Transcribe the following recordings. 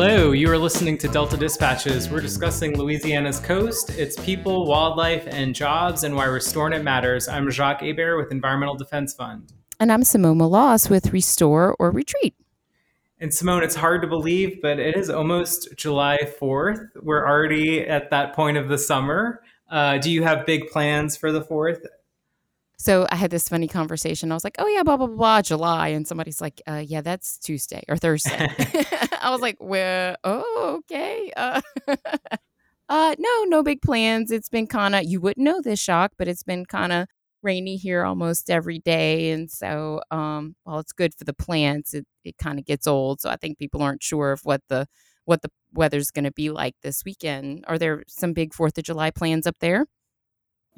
Hello, you are listening to Delta Dispatches. We're discussing Louisiana's coast, its people, wildlife, and jobs, and why restoring it matters. I'm Jacques Hebert with Environmental Defense Fund. And I'm Simone Maloz with Restore or Retreat. And Simone, it's hard to believe, but it is almost July 4th. We're already at that point of the summer. Uh, do you have big plans for the 4th? So I had this funny conversation. I was like, "Oh yeah, blah blah blah, July," and somebody's like, uh, "Yeah, that's Tuesday or Thursday." I was like, "Well, oh okay." Uh, uh, no, no big plans. It's been kind of you wouldn't know this shock, but it's been kind of rainy here almost every day, and so um, while it's good for the plants, it it kind of gets old. So I think people aren't sure of what the what the weather's going to be like this weekend. Are there some big Fourth of July plans up there?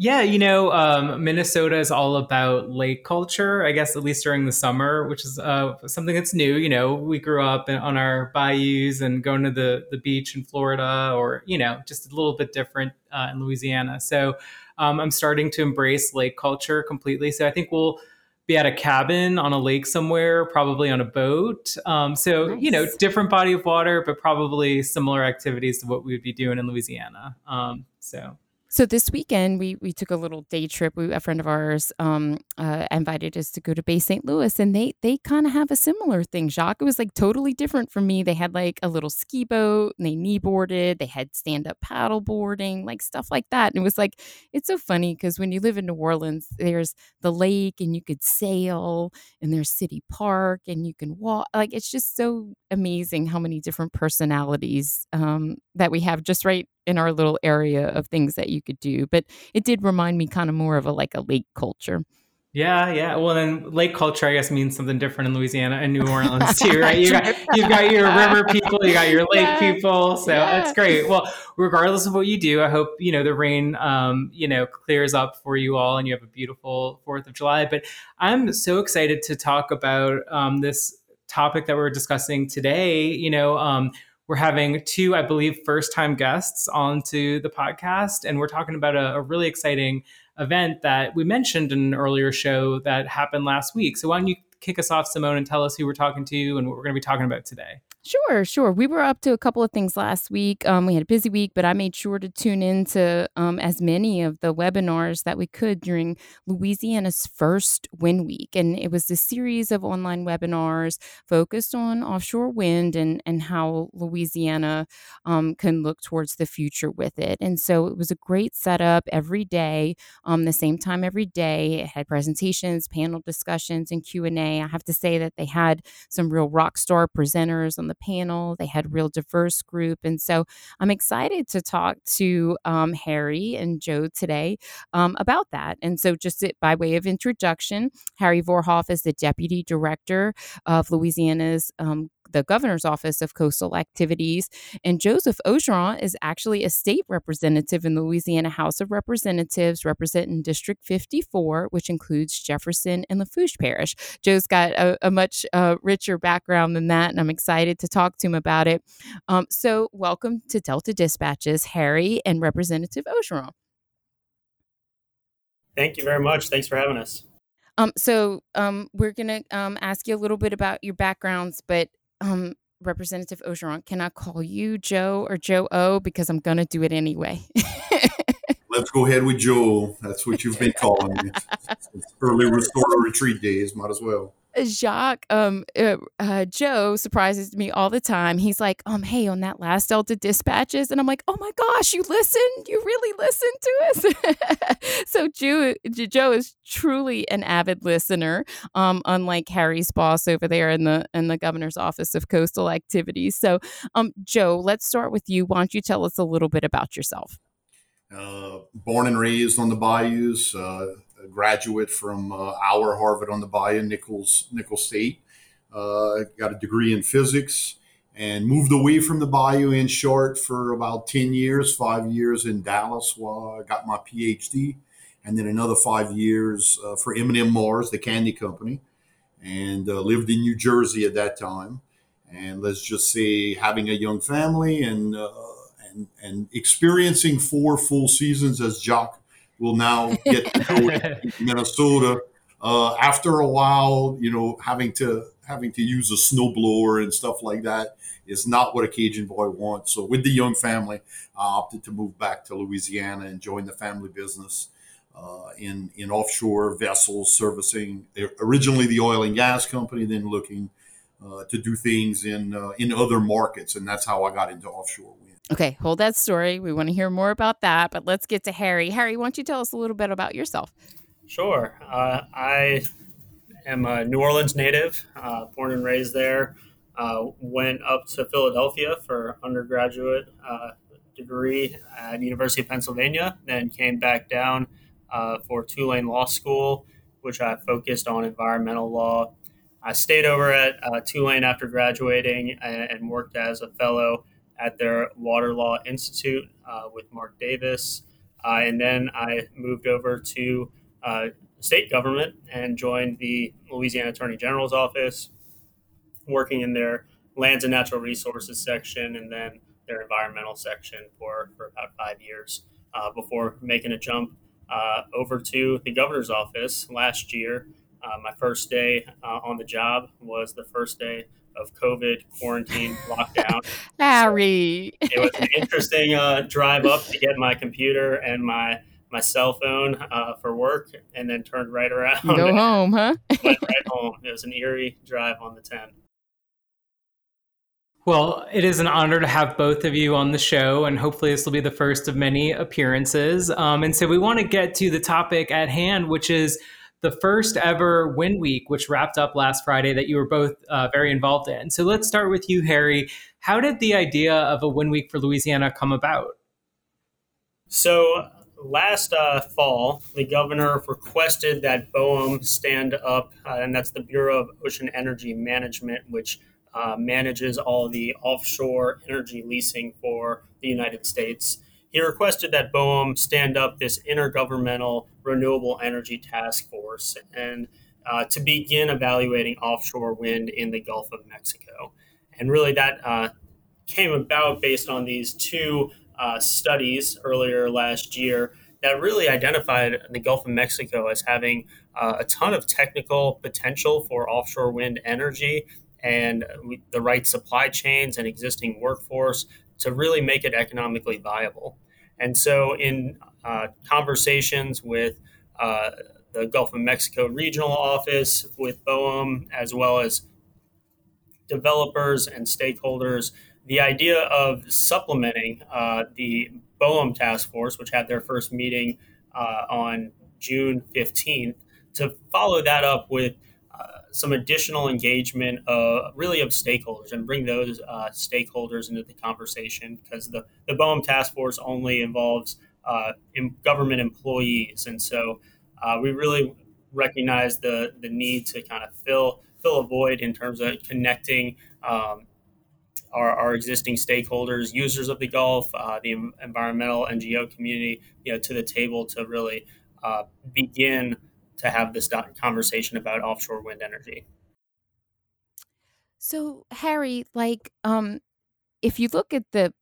Yeah, you know, um, Minnesota is all about lake culture, I guess, at least during the summer, which is uh, something that's new. You know, we grew up on our bayous and going to the, the beach in Florida or, you know, just a little bit different uh, in Louisiana. So um, I'm starting to embrace lake culture completely. So I think we'll be at a cabin on a lake somewhere, probably on a boat. Um, so, nice. you know, different body of water, but probably similar activities to what we would be doing in Louisiana. Um, so. So this weekend we we took a little day trip. We, a friend of ours um, uh, invited us to go to Bay St. Louis, and they they kind of have a similar thing. Jacques, it was like totally different from me. They had like a little ski boat, and they knee boarded. They had stand up paddle boarding, like stuff like that. And it was like it's so funny because when you live in New Orleans, there's the lake, and you could sail, and there's City Park, and you can walk. Like it's just so amazing how many different personalities um, that we have just right in our little area of things that you could do. But it did remind me kind of more of a like a lake culture. Yeah, yeah. Well, then lake culture, I guess, means something different in Louisiana and New Orleans too, right? You got you've got your river people, you got your lake yeah. people, so yeah. that's great. Well, regardless of what you do, I hope you know the rain, um, you know, clears up for you all, and you have a beautiful Fourth of July. But I'm so excited to talk about um, this topic that we're discussing today. You know, um, we're having two, I believe, first time guests onto the podcast. And we're talking about a, a, really exciting event that we mentioned in an earlier show that happened last week. So, why don't you kick us off, Simone, and tell us who we're talking to and what we're going to be talking about today? Sure, sure. We were up to a couple of things last week. Um, we had a busy week, but I made sure to tune in to um, as many of the webinars that we could during Louisiana's first wind week. And it was a series of online webinars focused on offshore wind and, and how Louisiana um, can look towards the future with it. And so it was a great setup every day, um, the same time every day. It had presentations, panel discussions, and Q&A. I have to say that they had some real rock star presenters on the panel. They had real diverse group. And so I'm excited to talk to um, Harry and Joe today um, about that. And so, just by way of introduction, Harry Vorhoff is the Deputy Director of Louisiana's um, the governor's office of coastal activities. And Joseph Orgeron is actually a state representative in the Louisiana House of Representatives, representing District 54, which includes Jefferson and Lafourche Parish. Joe's got a, a much uh, richer background than that, and I'm excited to talk to him about it. Um, so, welcome to Delta Dispatches, Harry and Representative Orgeron. Thank you very much. Thanks for having us. Um, so um, we're gonna um, ask you a little bit about your backgrounds, but um, Representative Orgeron, can I call you Joe or Joe O? Because I'm going to do it anyway. Let's go ahead with Joe. That's what you've been calling me. Early restore retreat days, might as well. Jacques, um, uh, uh, Joe surprises me all the time. He's like, um, hey, on that last Delta dispatches, and I'm like, oh my gosh, you listened, you really listened to us. so Joe, Joe is truly an avid listener, um, unlike Harry's boss over there in the in the governor's office of coastal activities. So, um, Joe, let's start with you. Why don't you tell us a little bit about yourself? Uh, born and raised on the bayous. Uh, a graduate from uh, our Harvard on the Bayou, Nicholls, Nicholls State. Uh, got a degree in physics and moved away from the Bayou in short for about 10 years, five years in Dallas while I got my PhD, and then another five years uh, for M&M Mars, the candy company, and uh, lived in New Jersey at that time. And let's just say having a young family and, uh, and, and experiencing four full seasons as Jacques will now get to know Minnesota uh, after a while, you know, having to having to use a snowblower and stuff like that is not what a Cajun boy wants. So with the young family, I opted to move back to Louisiana and join the family business uh, in in offshore vessels servicing originally the oil and gas company, then looking uh, to do things in uh, in other markets, and that's how I got into offshore wind. Okay, hold that story. We want to hear more about that, but let's get to Harry. Harry, why don't you tell us a little bit about yourself? Sure. Uh, I am a New Orleans native, uh, born and raised there. Uh, went up to Philadelphia for undergraduate degree at University of Pennsylvania, then came back down uh, for Tulane Law School, which I focused on environmental law. I stayed over at uh, Tulane after graduating and, and, worked as a fellow at their Water Law Institute uh, with Mark Davis. Uh, and then I moved over to uh, state government and joined the Louisiana Attorney General's office, working in their lands and natural resources section and then their environmental section for, for about five years uh, before making a jump uh, over to the governor's office last year. Uh, my first day on the job was the first day of COVID quarantine lockdown. Harry, so it was an interesting uh, drive up to get my computer and my my cell phone uh, for work, and then turned right around. Go home, huh? went right home. It was an eerie drive on the ten. Well, it is an honor to have both of you on the show, and hopefully, this will be the first of many appearances. Um, and so, we want to get to the topic at hand, which is the first ever Wind Week, which wrapped up last Friday, that you were both uh, very involved in. So, let's start with you, Harry. How did the idea of a Wind Week for Louisiana come about? So, last uh, fall, the governor requested that BOEM stand up, uh, and that's the Bureau of Ocean Energy Management, which uh, manages all the offshore energy leasing for the United States. He requested that BOEM stand up this intergovernmental renewable energy task force and uh, to begin evaluating offshore wind in the Gulf of Mexico. And really, that uh, came about based on these two uh, studies earlier last year that really identified the Gulf of Mexico as having uh, a ton of technical potential for offshore wind energy and the right supply chains and existing workforce to really make it economically viable. And so, in uh, conversations with uh, the Gulf of Mexico regional office, with BOEM, as well as developers and stakeholders, the idea of supplementing uh, the BOEM task force, which had their first meeting uh, on June 15th, to follow that up with some additional engagement, uh, really of stakeholders, and bring those uh, stakeholders into the conversation because the the BOEM task force only involves uh, in government employees, and so uh, we really recognize the the need to kind of fill fill a void in terms of connecting. Um, our, our, existing stakeholders, users of the Gulf, uh, the environmental NGO community, you know, to the table to really uh, begin to have this conversation about offshore wind energy. So, Harry, like, um, if you look at the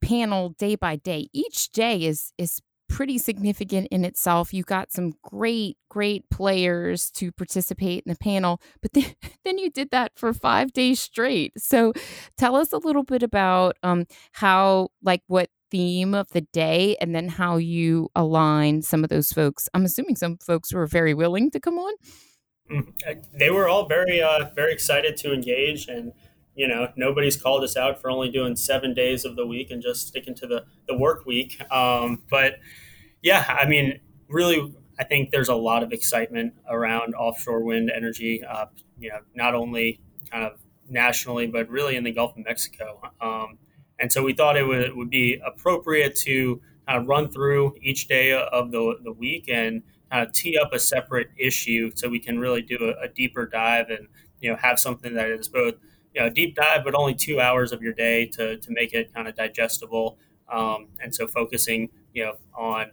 panel day by day, each day is is pretty significant in itself. You got some great, great players to participate in the panel, but then, then you did that for five days straight. So, tell us a little bit about um, how, like, what theme of the day and then how you align some of those folks. I'm assuming some folks were very willing to come on. Mm-hmm. Uh, they were all very, uh, very excited to engage, and you know, nobody's called us out for only doing seven days of the week and just sticking to the the work week. Um, but yeah, I mean, really, I think there's a lot of excitement around offshore wind energy. Uh, you know, not only kind of nationally, but really in the Gulf of Mexico. Um, and so we thought it would, would be appropriate to kind of run through each day of the, the week and kind of tee up a separate issue so we can really do a, a deeper dive and you know have something that is both you know deep dive but only two hours of your day to, to make it kind of digestible. Um, and so focusing you know on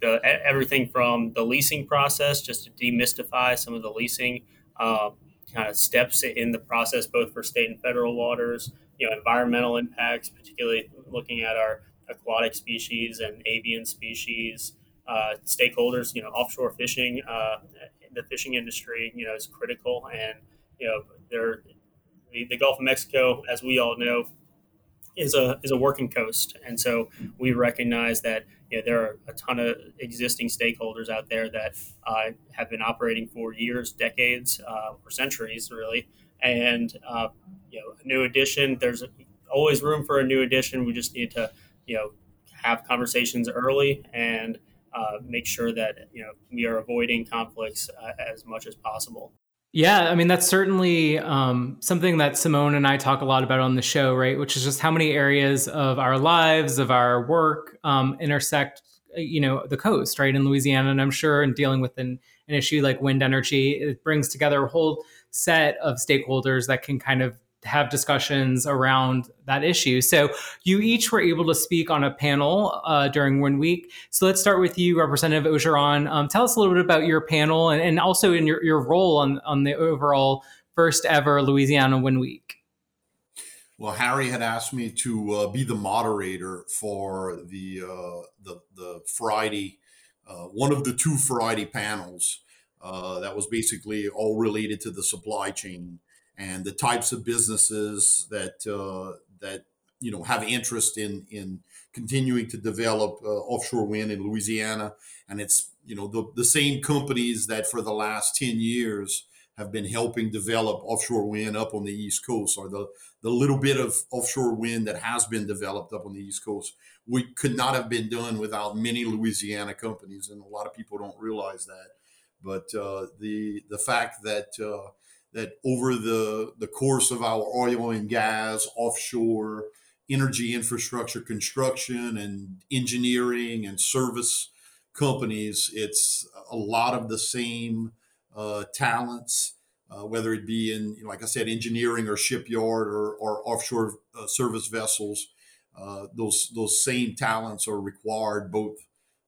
the everything from the leasing process just to demystify some of the leasing um, kind of steps in the process both for state and federal waters you know environmental impacts, particularly looking at our aquatic species and avian species. Uh, stakeholders, you know, offshore fishing, uh, the fishing industry, you know, is critical, and you know, there the, the Gulf of Mexico, as we all know, is a is a working coast, and so we recognize that you know, there are a ton of existing stakeholders out there that uh, have been operating for years, decades, uh, or centuries, really. And uh, you know, a new addition. There's always room for a new addition. We just need to you know have conversations early and uh, make sure that you know we are avoiding conflicts uh, as much as possible. Yeah, I mean that's certainly um, something that Simone and I talk a lot about on the show, right? Which is just how many areas of our lives, of our work, um, intersect, you know, the coast, right, in Louisiana. And I'm sure in dealing with an, an issue like wind energy, it brings together a whole set of stakeholders that can kind of have discussions around that issue. So you each were able to speak on a panel uh, during Wind Week. So let's start with you, Representative Orgeron. Um, tell us a little bit about your panel and, and also in your, your role on, on the overall first ever Louisiana Wind Week. Well, Harry had asked me to uh, be the moderator for the uh, the, the Friday, uh, one of the two Friday panels uh, that was basically all related to the supply chain and the types of businesses that uh, that you know have interest in in continuing to develop uh, offshore wind in Louisiana, and it's you know the the same companies that for the last ten years have been helping develop offshore wind up on the East Coast, or the the little bit of offshore wind that has been developed up on the East Coast. We could not have been done without many Louisiana companies, and a lot of people don't realize that. But uh, the the fact that uh, that over the, the course of our oil and gas, offshore, energy infrastructure construction and engineering and service companies, it's a lot of the same uh, talents, uh, whether it be in, like I said, engineering or shipyard or, or offshore uh, service vessels. Uh, those those same talents are required both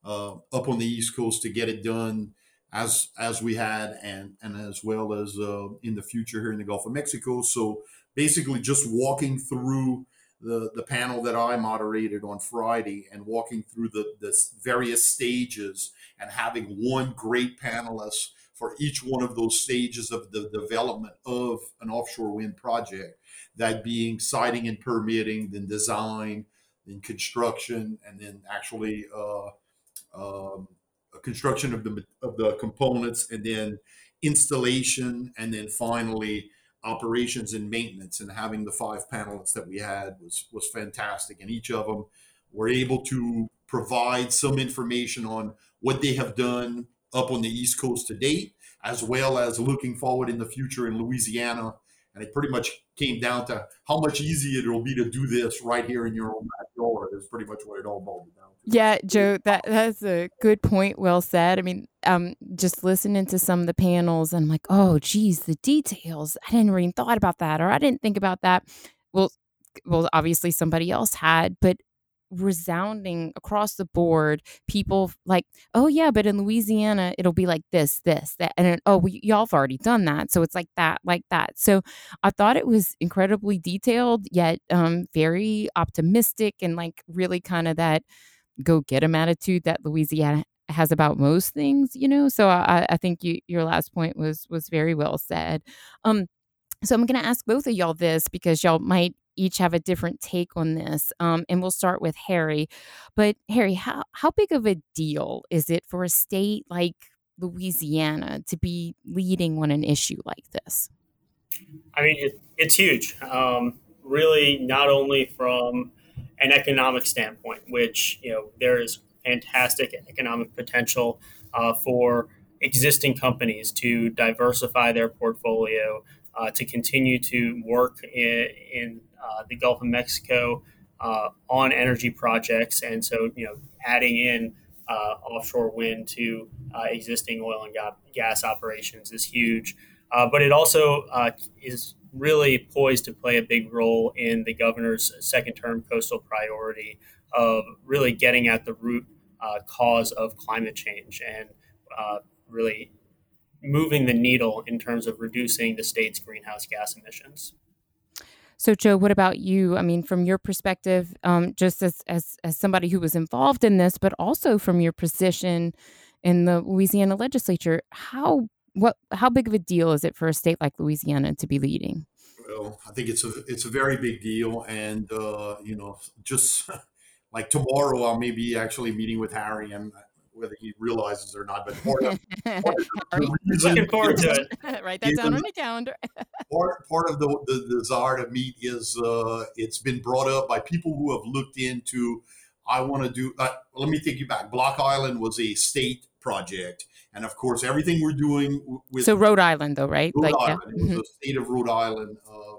up on the East Coast to get it done as as we had and and as well as uh, in the future here in the Gulf of Mexico. So basically, just walking through the the panel that I moderated on Friday and walking through the the various stages and having one great panelist for each one of those stages of the development of an offshore wind project. That being siting and permitting, then design, then construction, and then actually. Uh, um, construction of the of the components, and then installation, and then finally operations and maintenance. And having the five panelists that we had was was fantastic, and each of them were able to provide some information on what they have done up on the East Coast to date, as well as looking forward in the future in Louisiana. And it pretty much came down to how much easier it will be to do this right here in your own. Is pretty much what it all boiled down. Yeah, Joe, that that's a good point. Well said. I mean, um, just listening to some of the panels, and I'm like, oh, geez, the details. I didn't even thought about that, or I didn't think about that. Well, well, obviously somebody else had, but resounding across the board people like oh yeah but in louisiana it'll be like this this that and oh y'all have already done that so it's like that like that so i thought it was incredibly detailed yet um very optimistic and like really kind of that go get 'em attitude that Louisiana has about most things, you know. So I, I think you, your last point was was very well said. Um, so I'm going to ask both of y'all this because y'all might each have a different take on this. Um, and we'll start with Harry. But Harry, how how big of a deal is it for a state like Louisiana to be leading on an issue like this? I mean, it, it's huge. Um, really, not only from an economic standpoint, which you know there is fantastic economic potential uh, for existing companies to diversify their portfolio, uh, to continue to work in, in uh, the Gulf of Mexico uh, on energy projects, and so you know adding in uh, offshore wind to uh, existing oil and gas operations is huge. but it also is really poised to play a big role in the governor's second term coastal priority of really getting at the root uh, cause of climate change and uh, really moving the needle in terms of reducing the state's greenhouse gas emissions. So, Joe, what about you? I mean, from your perspective, um, just as, as as somebody who was involved in this, but also from your position in the Louisiana legislature, how what how big of a deal is it for a state like Louisiana to be leading? Well, I think it's a it's a very big deal, and uh, you know, just like tomorrow, I'll maybe actually meeting with Harry, and whether he realizes or not, but part of, part of looking forward to it. Write that down on the calendar. part part of the, the, the desire to meet is uh, it's been brought up by people who have looked into. I want to do. Uh, let me take you back. Block Island was a state project, and of course, everything we're doing with so Rhode Island, though, right? Rhode like, Island, yeah. mm-hmm. the state of Rhode Island uh,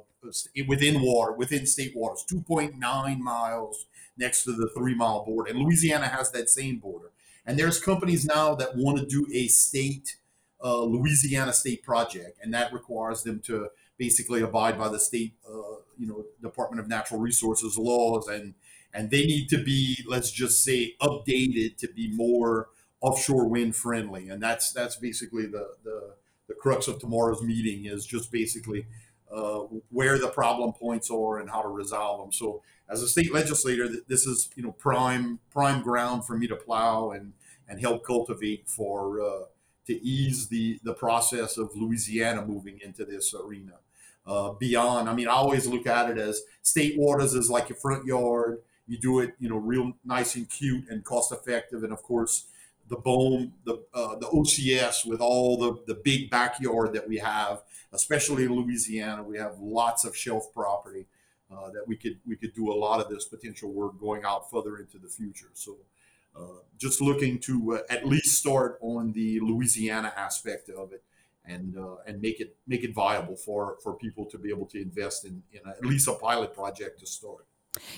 within water, within state waters, two point nine miles next to the three mile border, and Louisiana has that same border. And there's companies now that want to do a state, uh, Louisiana state project, and that requires them to basically abide by the state, uh, you know, Department of Natural Resources laws, and and they need to be, let's just say, updated to be more offshore wind friendly. And that's that's basically the the, the crux of tomorrow's meeting is just basically uh, where the problem points are and how to resolve them. So as a state legislator, this is you know prime prime ground for me to plow and and help cultivate for uh, to ease the the process of Louisiana moving into this arena. Uh, beyond, I mean, I always look at it as state waters is like your front yard. You do it, you know, real nice and cute and cost effective, and of course, the BOEM, the uh, the OCS with all the the big backyard that we have, especially in Louisiana, we have lots of shelf property uh, that we could we could do a lot of this potential work going out further into the future. So just looking to uh, at least start on the Louisiana aspect of it, and uh, and make it make it viable for for people to be able to invest in, in a, at least a pilot project to start.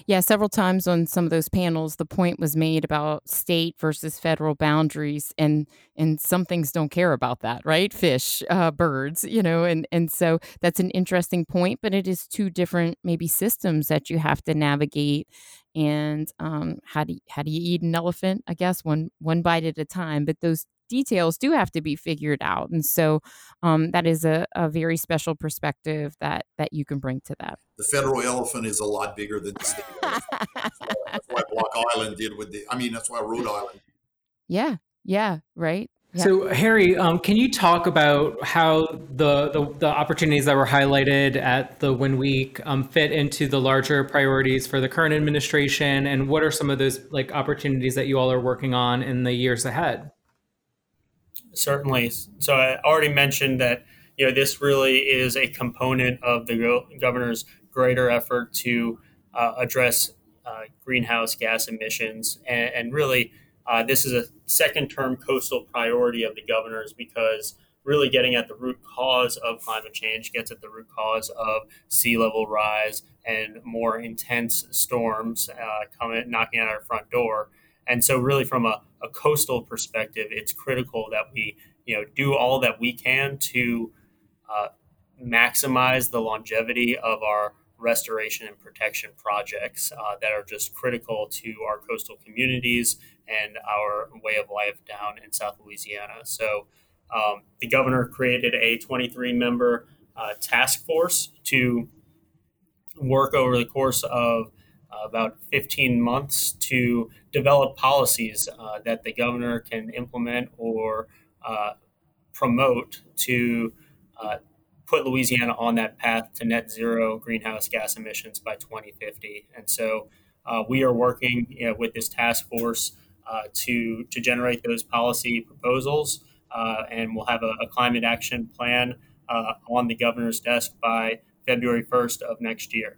Yeah, several times on some of those panels, the point was made about state versus federal boundaries, and and some things don't care about that, right? Fish, uh, birds, you know, and and so that's an interesting point. But it is two different maybe systems that you have to navigate. And um, how do you, how do you eat an elephant? I guess one one bite at a time. But those details do have to be figured out, and so um, that is a, a very special perspective that that you can bring to that. The federal elephant is a lot bigger than the state that's why Block Island did with the. I mean, that's why Rhode Island. Yeah. Yeah. Right. Yeah. So, Harry, um, can you talk about how the, the, the opportunities that were highlighted at the Wind Week um, fit into the larger priorities for the current administration, and what are some of those like opportunities that you all are working on in the years ahead? Certainly. So, I already mentioned that you know this really is a component of the governor's greater effort to uh, address uh, greenhouse gas emissions, and, and really uh, this is a second term coastal priority of the governors because really getting at the root cause of climate change gets at the root cause of sea level rise and more intense storms uh, coming knocking at our front door. And so, really, from a, a, coastal perspective, it's critical that we you know do all that we can to uh, maximize the longevity of our restoration and protection projects uh, that are just critical to our coastal communities and our way of life down in South Louisiana. So um, the governor created a 23 member uh, task force to work over the course of uh, about 15 months to develop policies uh, that the governor can implement or uh, promote to uh, put Louisiana on that path to net zero greenhouse gas emissions by 2050. And so uh, we are working you know, with this task force uh, to to generate those policy proposals, and we'll have a, a climate action plan on the governor's desk by February first of next year.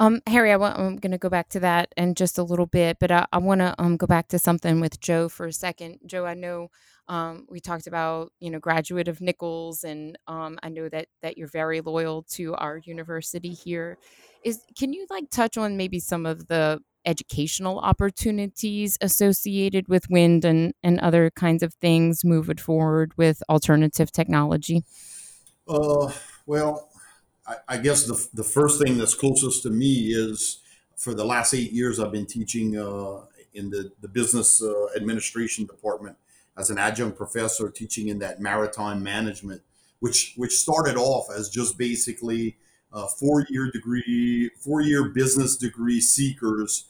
Um, Harry, I want, I'm going to go back to that in just a little bit, but I, I want to um, go back to something with Joe for a second. Joe, I know um, we talked about you know graduate of Nicholls, and um, I know that that you're very loyal to our university here. Is can you like touch on maybe some of the educational opportunities associated with wind and, and other kinds of things moving forward with alternative technology? Uh, well, I, guess the, the first thing that's closest to me is for the last eight years, I've been teaching uh, in the, the business uh, administration department as an adjunct professor, teaching in that maritime management, which which started off as just basically uh, four year degree, four year business degree seekers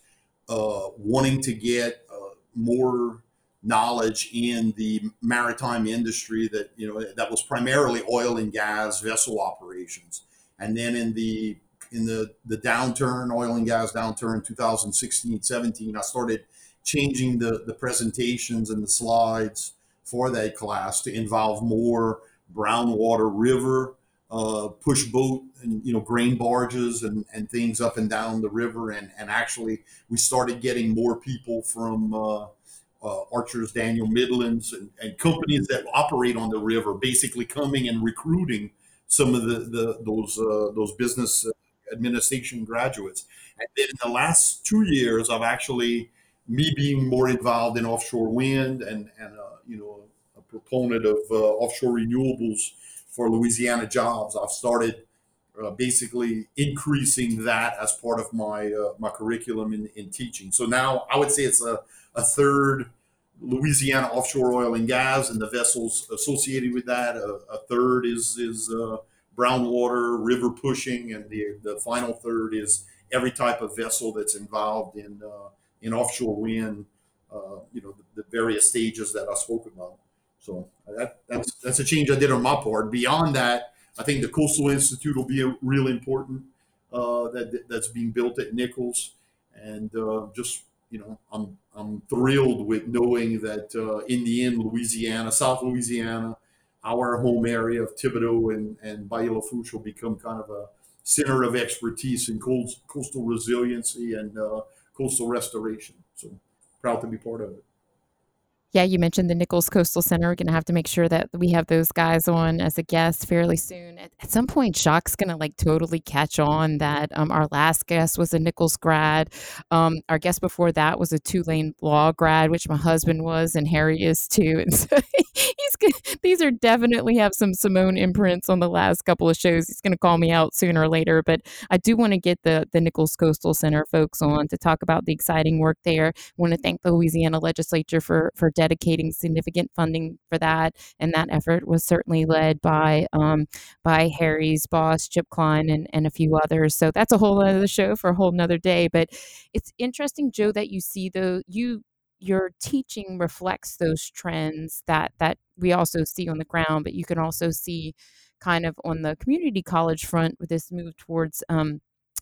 uh, wanting to get uh, more knowledge in the maritime industry that you know that was primarily oil and gas vessel operations and then in the in the the downturn oil and gas downturn 2016 17 i started changing the the presentations and the slides for that class to involve more brown water river uh, push boat and you know grain barges and, and things up and down the river. And, and actually we started getting more people from uh, uh, Archer Daniels Midlands and, and, companies that operate on the river, basically coming and recruiting some of the, the those uh, those business administration graduates. And then in the last two years, I've actually me being more involved in offshore wind and and uh, you know a proponent of uh, offshore renewables for Louisiana jobs. I've started. Uh, basically increasing that as part of my my curriculum in, in teaching. So now I would say it's a a third Louisiana offshore oil and gas and the vessels associated with that. A, a third is is uh, brown water river pushing, and the the final third is every type of vessel that's involved in uh, in offshore wind. Uh, you know the, the, various stages that I spoke about. So that that's that's a change I did on my part. Beyond that, I think the Coastal Institute will be real important uh, that that's being built at Nicholls, and uh, just you know, I'm I'm thrilled with knowing that uh, in the end, Louisiana, South Louisiana, our home area of Thibodaux and and Bayou Lafourche will become kind of a center of expertise in coastal resiliency and uh, coastal restoration. So proud to be part of it. Yeah, you mentioned the Nicholls Coastal Center. We're going to have to make sure that we have those guys on as a guest fairly soon. At, at some point, Jacques going to like totally catch on that um, our last guest was a Nicholls grad. Um, our guest before that was a Tulane law grad, which my husband was, and Harry is too. And so he's good. these are definitely have some Simone imprints on the last couple of shows. He's going to call me out sooner or later, but I do want to get the the Nicholls Coastal Center folks on to talk about the exciting work there. I want to thank the Louisiana legislature for for dedicating significant funding for that. And that effort was certainly led by um, by Harry's boss, Chip Kline, and, and a few others. So that's a whole other show for a whole nother day. But it's interesting, Joe, that you see though you your teaching reflects those trends that that we also see on the ground, but you can also see kind of on the community college front with this move towards um,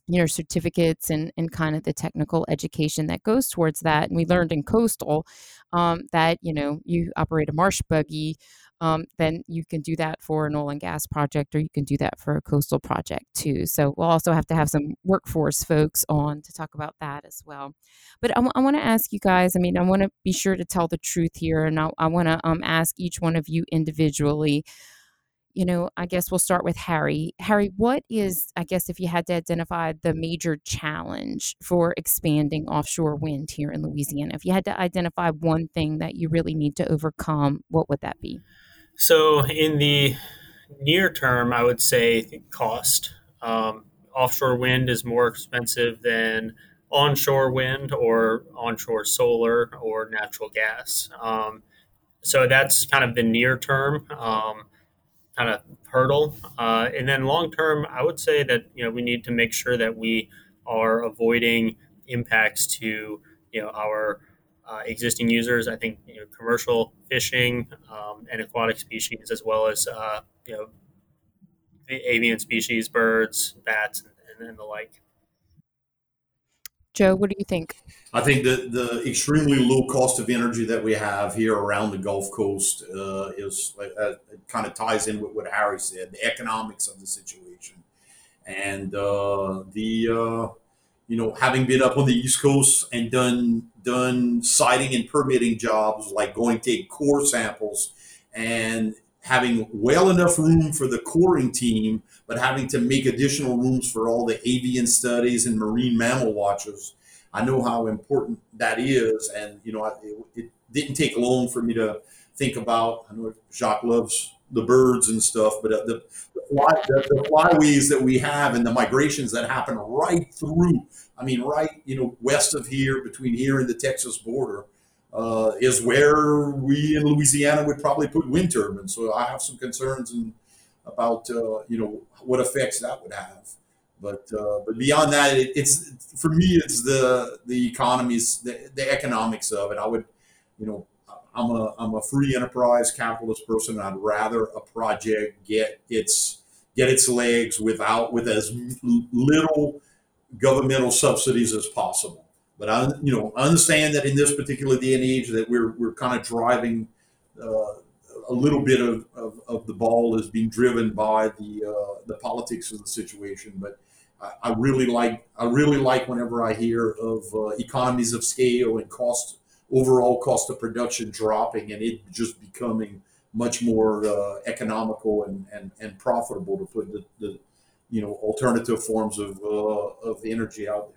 you know certificates and and kind of the technical education that goes towards that. And we learned in coastal um, that you know you operate a marsh buggy um, then you can do that for an oil and gas project or you can do that for a coastal project too. So we'll also have to have some workforce folks on to talk about that as well. But i, w- I want to ask you guys i mean i want to be sure to tell the truth here and i, I want to um, ask each one of you individually you know, I guess we'll start with Harry. Harry, what is, I guess, if you had to identify the major challenge for expanding offshore wind here in Louisiana? If you had to identify one thing that you really need to overcome, what would that be? So, in the near term, I would say cost. Um, offshore wind is more expensive than onshore wind or onshore solar or natural gas. Um, so, that's kind of the near term. Um, kind of hurdle. Uh, and then long term, I would say that you know we need to make sure that we are avoiding impacts to you know our uh, existing users. I think you know, commercial fishing um, and aquatic species, as well as uh, you know avian species, birds, bats, and, and the like. Joe, what do you think? I think that the extremely low cost of energy that we have here around the Gulf Coast uh, is uh, kind of ties in with what Harry said, the economics of the situation, and uh, the uh, you know having been up on the East Coast and done done siting and permitting jobs like going to take core samples and having well enough room for the coring team, but having to make additional rooms for all the avian studies and marine mammal watches. I know how important that is, and you know, it, it didn't take long for me to think about. I know Jacques loves the birds and stuff, but uh, the, the, fly, the, the flyways that we have and the migrations that happen right through. I mean, right, you know, west of here, between here and the Texas border uh, is where we in Louisiana would probably put wind turbines. So I have some concerns in, about uh, you know what effects that would have. But uh, but beyond that, it, it's for me, it's the the economies, the, the economics of it. I would, you know, I'm a I'm a free enterprise capitalist person. I'd rather a project get its get its legs without with as little governmental subsidies as possible. But I, you know, understand that in this particular day and age that we're we're kind of driving uh, a little bit of, of, of, the ball is being driven by the uh, the politics of the situation. But I, I, really like I really like whenever I hear of uh, economies of scale and cost overall cost of production dropping and it just becoming much more uh, economical and, and, and profitable to put the, the you know alternative forms of uh, of energy out there.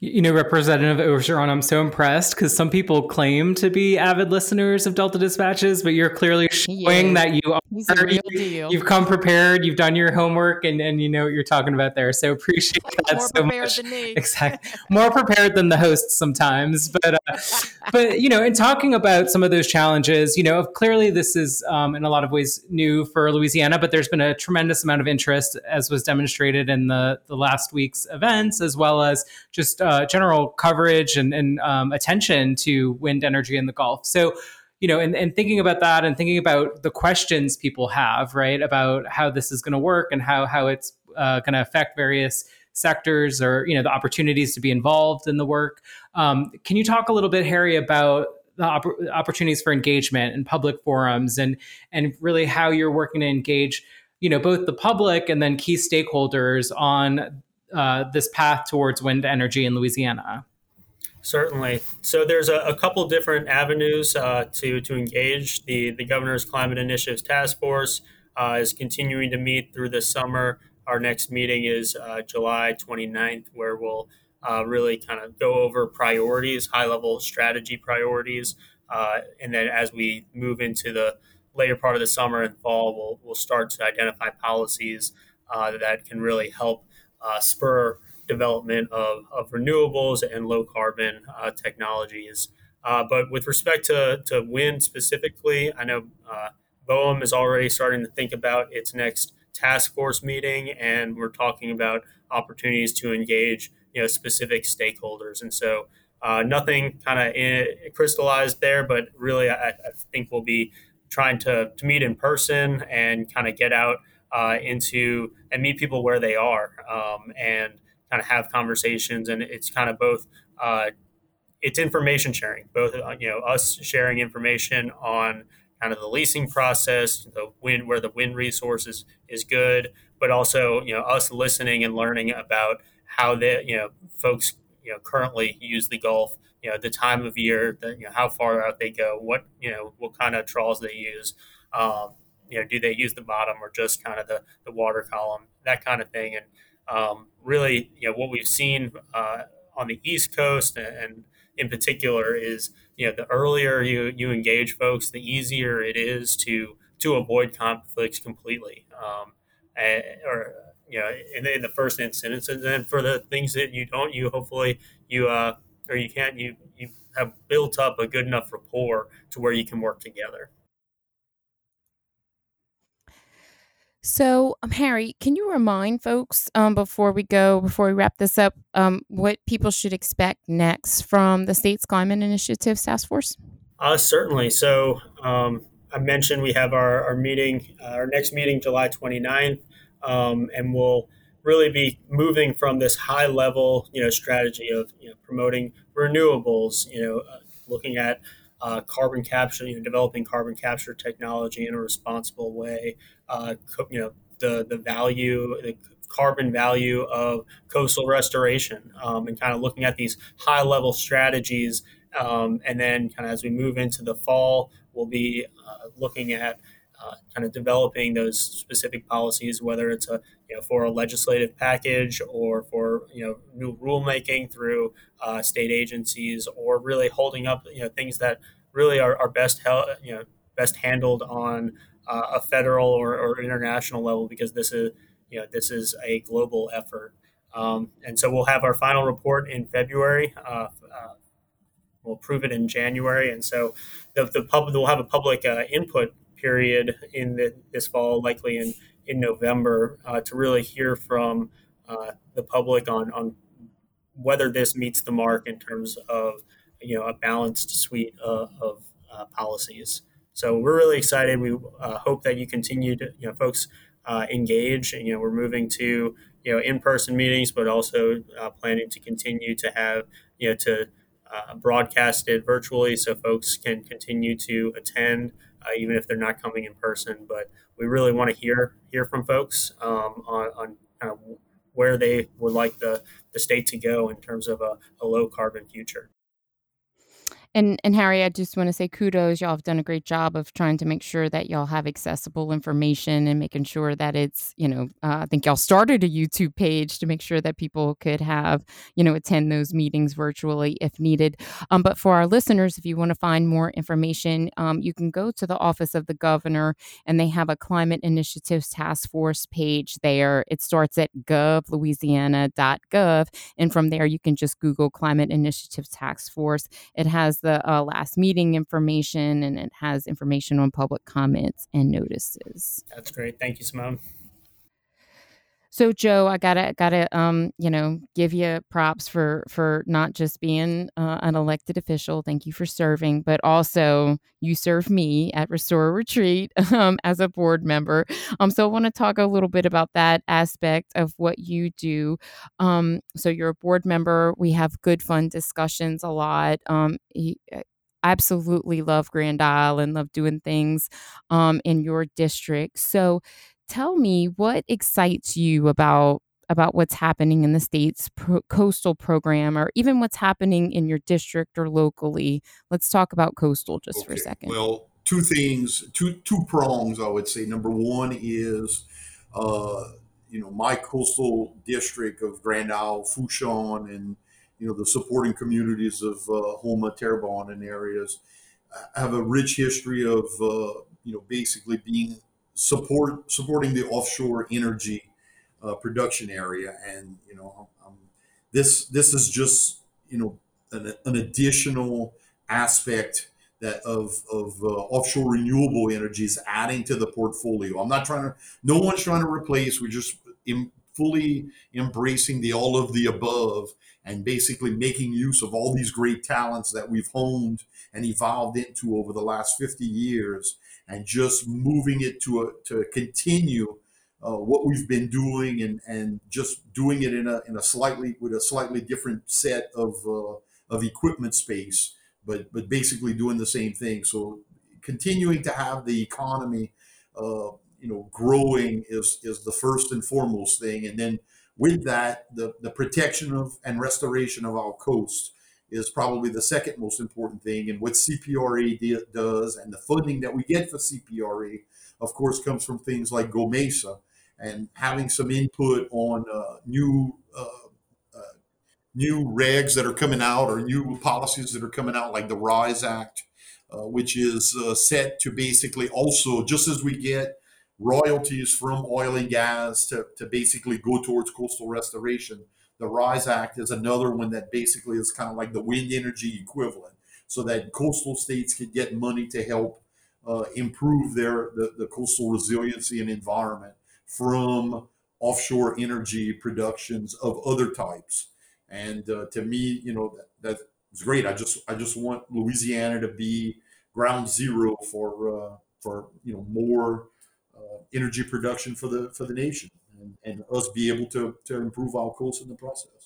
You know, Representative Orgeron, I'm so impressed because some people claim to be avid listeners of Delta Dispatches, but you're clearly showing that you are. You, have come prepared, you've done your homework, and, and you know what you're talking about there. So appreciate that More so prepared much. Than me. Exactly. More prepared than the hosts sometimes. But, uh, but you know, in talking about some of those challenges, you know, clearly this is um, in a lot of ways new for Louisiana, but there's been a tremendous amount of interest, as was demonstrated in the, the last week's events, as well as just uh, general coverage and, and um, attention to wind energy in the Gulf. So, you know, and, and thinking about that and thinking about the questions people have, right, about how this is going to work and how how it's uh, going to affect various sectors or you know the opportunities to be involved in the work. Um, can you talk a little bit, Harry, about the opp- opportunities for engagement in public forums and and really how you're working to engage, you know, both the public and then key stakeholders on uh, this path towards wind energy in Louisiana? Certainly. So there's a, a couple different avenues uh, to to engage. The the governor's climate initiatives task force uh, is continuing to meet through the summer. Our next meeting is uh, July 29th, where we'll uh, really kind of go over priorities, high level strategy priorities, uh, and then as we move into the later part of the summer and fall, we'll we'll start to identify policies that can really help spur development of, of renewables and low carbon uh, technologies. Uh, but with respect to, to wind specifically, I know uh, BOEM is already starting to think about its next task force meeting, and we're talking about opportunities to engage you know specific stakeholders. And so uh, nothing kind of crystallized there, but really I, I, think we'll be trying to, to meet in person and kind of get out uh, into and meet people where they are. Um, and kind of have conversations, and it's kind of both. Uh, it's information sharing, both uh, you know us sharing information on kind of the leasing process, the wind where the wind resources is good, but also you know us listening and learning about how the you know folks you know currently use the Gulf, you know the time of year, the, you know how far out they go, what you know what kind of trawls they use. Um, you know, do they use the bottom or just kind of the, the water column, that kind of thing. And um, really, you know, what we've seen uh, on the East Coast and in particular is, you know, the earlier you, you engage folks, the easier it is to to avoid conflicts completely, um, and, or you know, in, in, the first instance, and then for the things that you don't, you hopefully you uh, or you can't, you you have built up a good enough rapport to where you can work together. So, um, Harry, can you remind folks um, before we go, before we wrap this up, um, what people should expect next from the state's climate initiatives task force? Uh, certainly. So, um, I mentioned we have our, our meeting, uh, our next meeting, July 29th, um, and we'll really be moving from this high level, you know, strategy of you know, promoting renewables, you know, uh, looking at uh, carbon capture, you know, developing carbon capture technology in a responsible way, uh, you know, the the value, the carbon value of coastal restoration, um, and kind of looking at these high level strategies. Um, and then, kind of as we move into the fall, we'll be uh, looking at uh, kind of developing those specific policies, whether it's a you know for a legislative package or for you know new rulemaking through uh, state agencies, or really holding up you know things that really are, are best held you know best handled on uh, a federal or, or, international level because this is you know this is a global effort. Um, and so we'll have our final report in February. Uh, uh, we'll prove it in January, and so the the public will have a public uh, input period in the, this fall, likely in in November, uh, to really hear from uh, the public on on whether this meets the mark in terms of you know a balanced suite of, of policies. So we're really excited. We uh, hope that you continue to you know folks uh, engage. You know we're moving to you know in-person meetings, but also uh, planning to continue to have you know to uh, broadcast it virtually so folks can continue to attend uh, even if they're not coming in person. But we really want to hear hear from folks um, on, on kind of where they would like the, the state to go in terms of a, a low carbon future. And and Harry, I just want to say kudos. Y'all have done a great job of trying to make sure that y'all have accessible information and making sure that it's, you know, uh, I think y'all started a YouTube page to make sure that people could have, you know, attend those meetings virtually if needed. Um, but for our listeners, if you want to find more information, um, you can go to the Office of the Governor and they have a Climate Initiatives Task Force page there. It starts at govlouisiana.gov. And from there, you can just Google Climate Initiatives Task Force. It has the uh, last meeting information and it has information on public comments and notices. That's great. Thank you, Simone. So Joe, I gotta gotta um you know give you props for for not just being uh, an elected official. Thank you for serving, but also you serve me at Restore Retreat um, as a board member. Um, so I want to talk a little bit about that aspect of what you do. Um, so you're a board member. We have good fun discussions a lot. Um, he, absolutely love Grand Isle and love doing things um, in your district. So tell me what excites you about about what's happening in the state's pro- coastal program or even what's happening in your district or locally? Let's talk about coastal just okay. for a second. Well two things two two prongs i would say. Number one is uh, you know my coastal district of grand isle fourchon and you know the supporting communities of uh, Houma, Terrebonne, and areas have a rich history of uh, you know basically being support supporting the offshore energy uh, production area, and you know um, this this is just you know an, an additional aspect that of of uh, offshore renewable energy is adding to the portfolio. I'm not trying to. No one's trying to replace. We're just fully embracing the all of the above and basically making use of all these great talents that we've honed and evolved into over the last 50 years and just moving it to a, to continue uh, what we've been doing and, and just doing it in a, in a slightly with a slightly different set of, uh, of equipment space but but basically doing the same thing. So continuing to have the economy uh, you know growing is is the first and foremost thing. And then with that, the, the protection of and restoration of our coast is probably the second most important thing. And what CPRA de- does and the funding that we get for CPRA, of course, comes from things like GOMESA and having some input on uh, new uh, uh, new regs that are coming out or new policies that are coming out, like the RISE Act, uh, which is uh, set to basically also, just as we get royalties from oil and gas to, to basically go towards coastal restoration. The RISE Act is another one that basically is kind of like the wind energy equivalent, so that coastal states can get money to help uh, improve their the, the coastal resiliency and environment from offshore energy productions of other types. And uh, to me, you know, that, that's great. I just I just want Louisiana to be ground zero for uh, for you know more uh, energy production for the for the nation and, and us be able to to improve our coast in the process.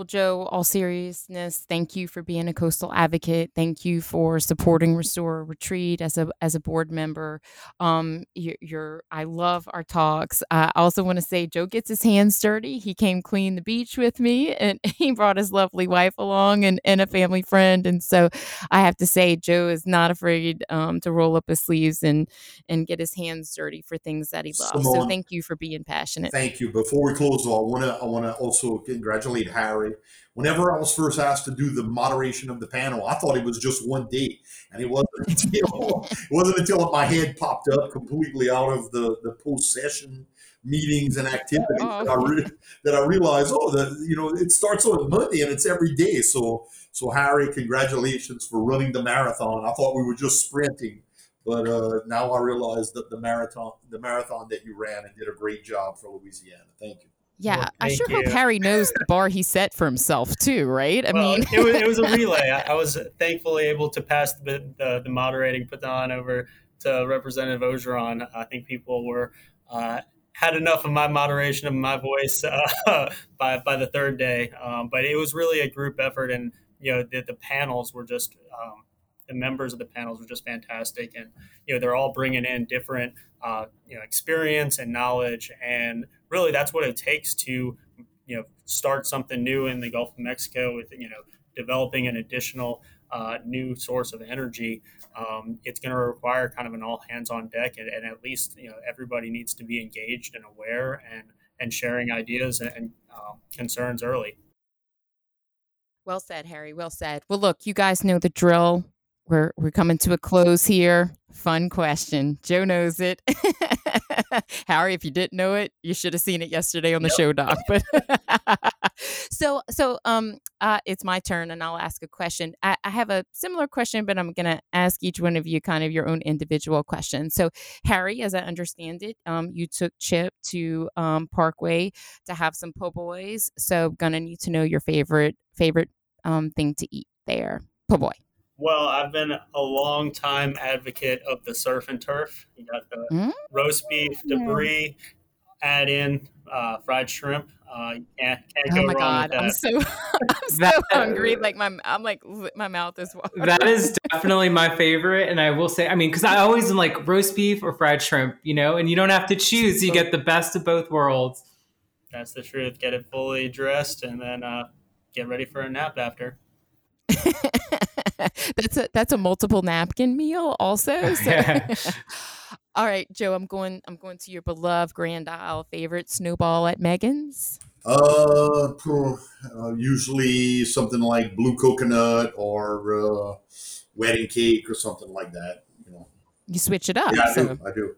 Well, Joe, all seriousness, thank you for being a coastal advocate. Thank you for supporting Restore Retreat as a as a board member. Um, you're, you're I love our talks. I also want to say Joe gets his hands dirty. He came clean the beach with me, and he brought his lovely wife along and, and a family friend. And so, I have to say, Joe is not afraid um, to roll up his sleeves and and get his hands dirty for things that he loves. Simone, so, thank you for being passionate. Thank you. Before we close, though, I want to I want to also congratulate Harry Whenever I was first asked to do the moderation of the panel, I thought it was just one day, and it wasn't until it wasn't until my head popped up completely out of the the post session meetings and activities oh. that, I re- that I realized, oh, the you know it starts on Monday and it's every day. So so Harry, congratulations for running the marathon. I thought we were just sprinting, but uh, now I realize that the marathon the marathon that you ran and did a great job for Louisiana. Thank you. Yeah, Well, I sure hope. Harry knows the bar he set for himself too, right? I well, mean, it was, it was a relay. I, I was thankfully able to pass the, the, the moderating baton over to Representative Orgeron. I think people were uh, had enough of my moderation of my voice uh, by by the third day. Um, but it was really a group effort, and you know the, the panels were just um, the members of the panels were just fantastic, and you know they're all bringing in different uh, you know experience and knowledge, and really that's what it takes to you know start something new in the Gulf of Mexico with you know developing an additional uh, new source of energy. Um, it's going to require kind of an all hands on deck, and, and, at least you know everybody needs to be engaged and aware and and sharing ideas and, and uh, concerns early. well said, Harry. Well said. Well, look, you guys know the drill. We're we're coming to a close here. Fun question. Joe knows it. Harry, if you didn't know it, you should have seen it yesterday on the Yep. show doc. But so so um uh it's my turn and I'll ask a question. I, I have a similar question, but I'm gonna ask each one of you kind of your own individual question. So Harry, as I understand it, um you took Chip to um Parkway to have some po' boys. So gonna need to know your favorite favorite um thing to eat there. Po' boy. Well, I've been a long time advocate of the surf and turf. You got the Mm. roast beef, debris, add in uh, fried shrimp. Uh, you can't, can't Oh go my wrong god, with I'm so I'm so That- hungry. Like my I'm like my mouth is watering. That is definitely my favorite. And I will say, I mean, because I always am like roast beef or fried shrimp, you know, and you don't have to choose. You get the best of both worlds. That's the truth. Get it fully dressed and then uh, get ready for a nap after. that's a that's a multiple napkin meal also. So. Yeah. All right, Joe, I'm going I'm going to your beloved Grand Isle favorite snowball at Megan's. Uh, uh, usually something like blue coconut or uh, wedding cake or something like that. You know. You switch it up. Yeah, I so do. I do.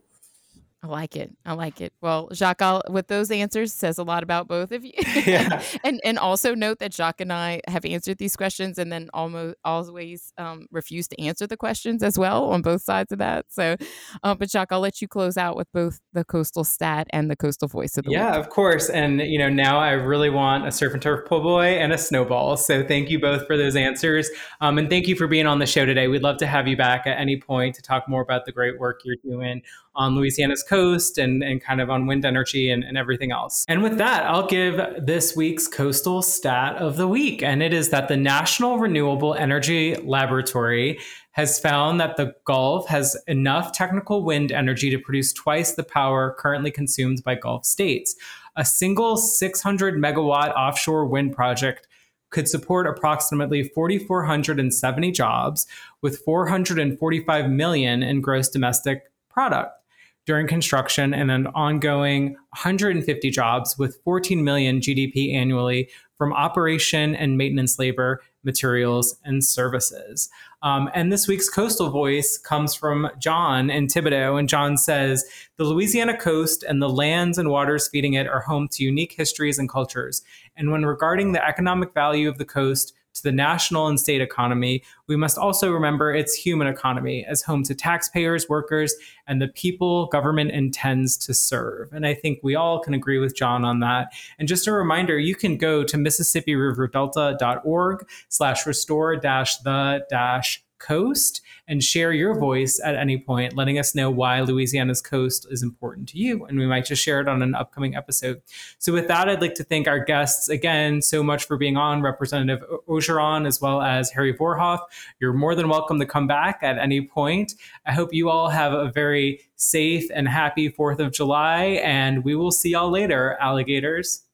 I like it. I like it. Well, Jacques, I'll, with those answers, says a lot about both of you. Yeah. and and also note that Jacques and I have answered these questions, and then almost always um, refuse to answer the questions as well on both sides of that. So, um, but Jacques, I'll let you close out with both the coastal stat and the coastal voice of the Yeah, week. of course. And, you know, now I really want a surf and turf po' boy and a snowball. So thank you both for those answers. Um, and thank you for being on the show today. We'd love to have you back at any point to talk more about the great work you're doing on Louisiana's coast and, and kind of on wind energy and, and everything else. And with that, I'll give this week's coastal stat of the week. And it is that the National Renewable Energy Laboratory has found that the Gulf has enough technical wind energy to produce twice the power currently consumed by Gulf states. A single 600 megawatt offshore wind project could support approximately 4,470 jobs with 445 million in gross domestic product during construction and an ongoing 150 jobs with 14 million GDP annually from operation and maintenance labor, materials, and services. Um, and this week's coastal voice comes from John in Thibodaux. And John says The Louisiana coast and the lands and waters feeding it are home to unique histories and cultures. And when regarding the economic value of the coast, to the national and state economy, we must also remember its human economy as home to taxpayers, workers, and the people government intends to serve. And I think we all can agree with John on that. And just a reminder, you can go to MississippiRiverDelta.org slash restore dash the dash coast and share your voice at any point, letting us know why Louisiana's coast is important to you. And we might just share it on an upcoming episode. So, with that, I'd like to thank our guests again so much for being on, Representative Orgeron as well as Harry Vorhoff. You're more than welcome to come back at any point. I hope you all have a very safe and happy 4th of July, and we will see y'all later, alligators.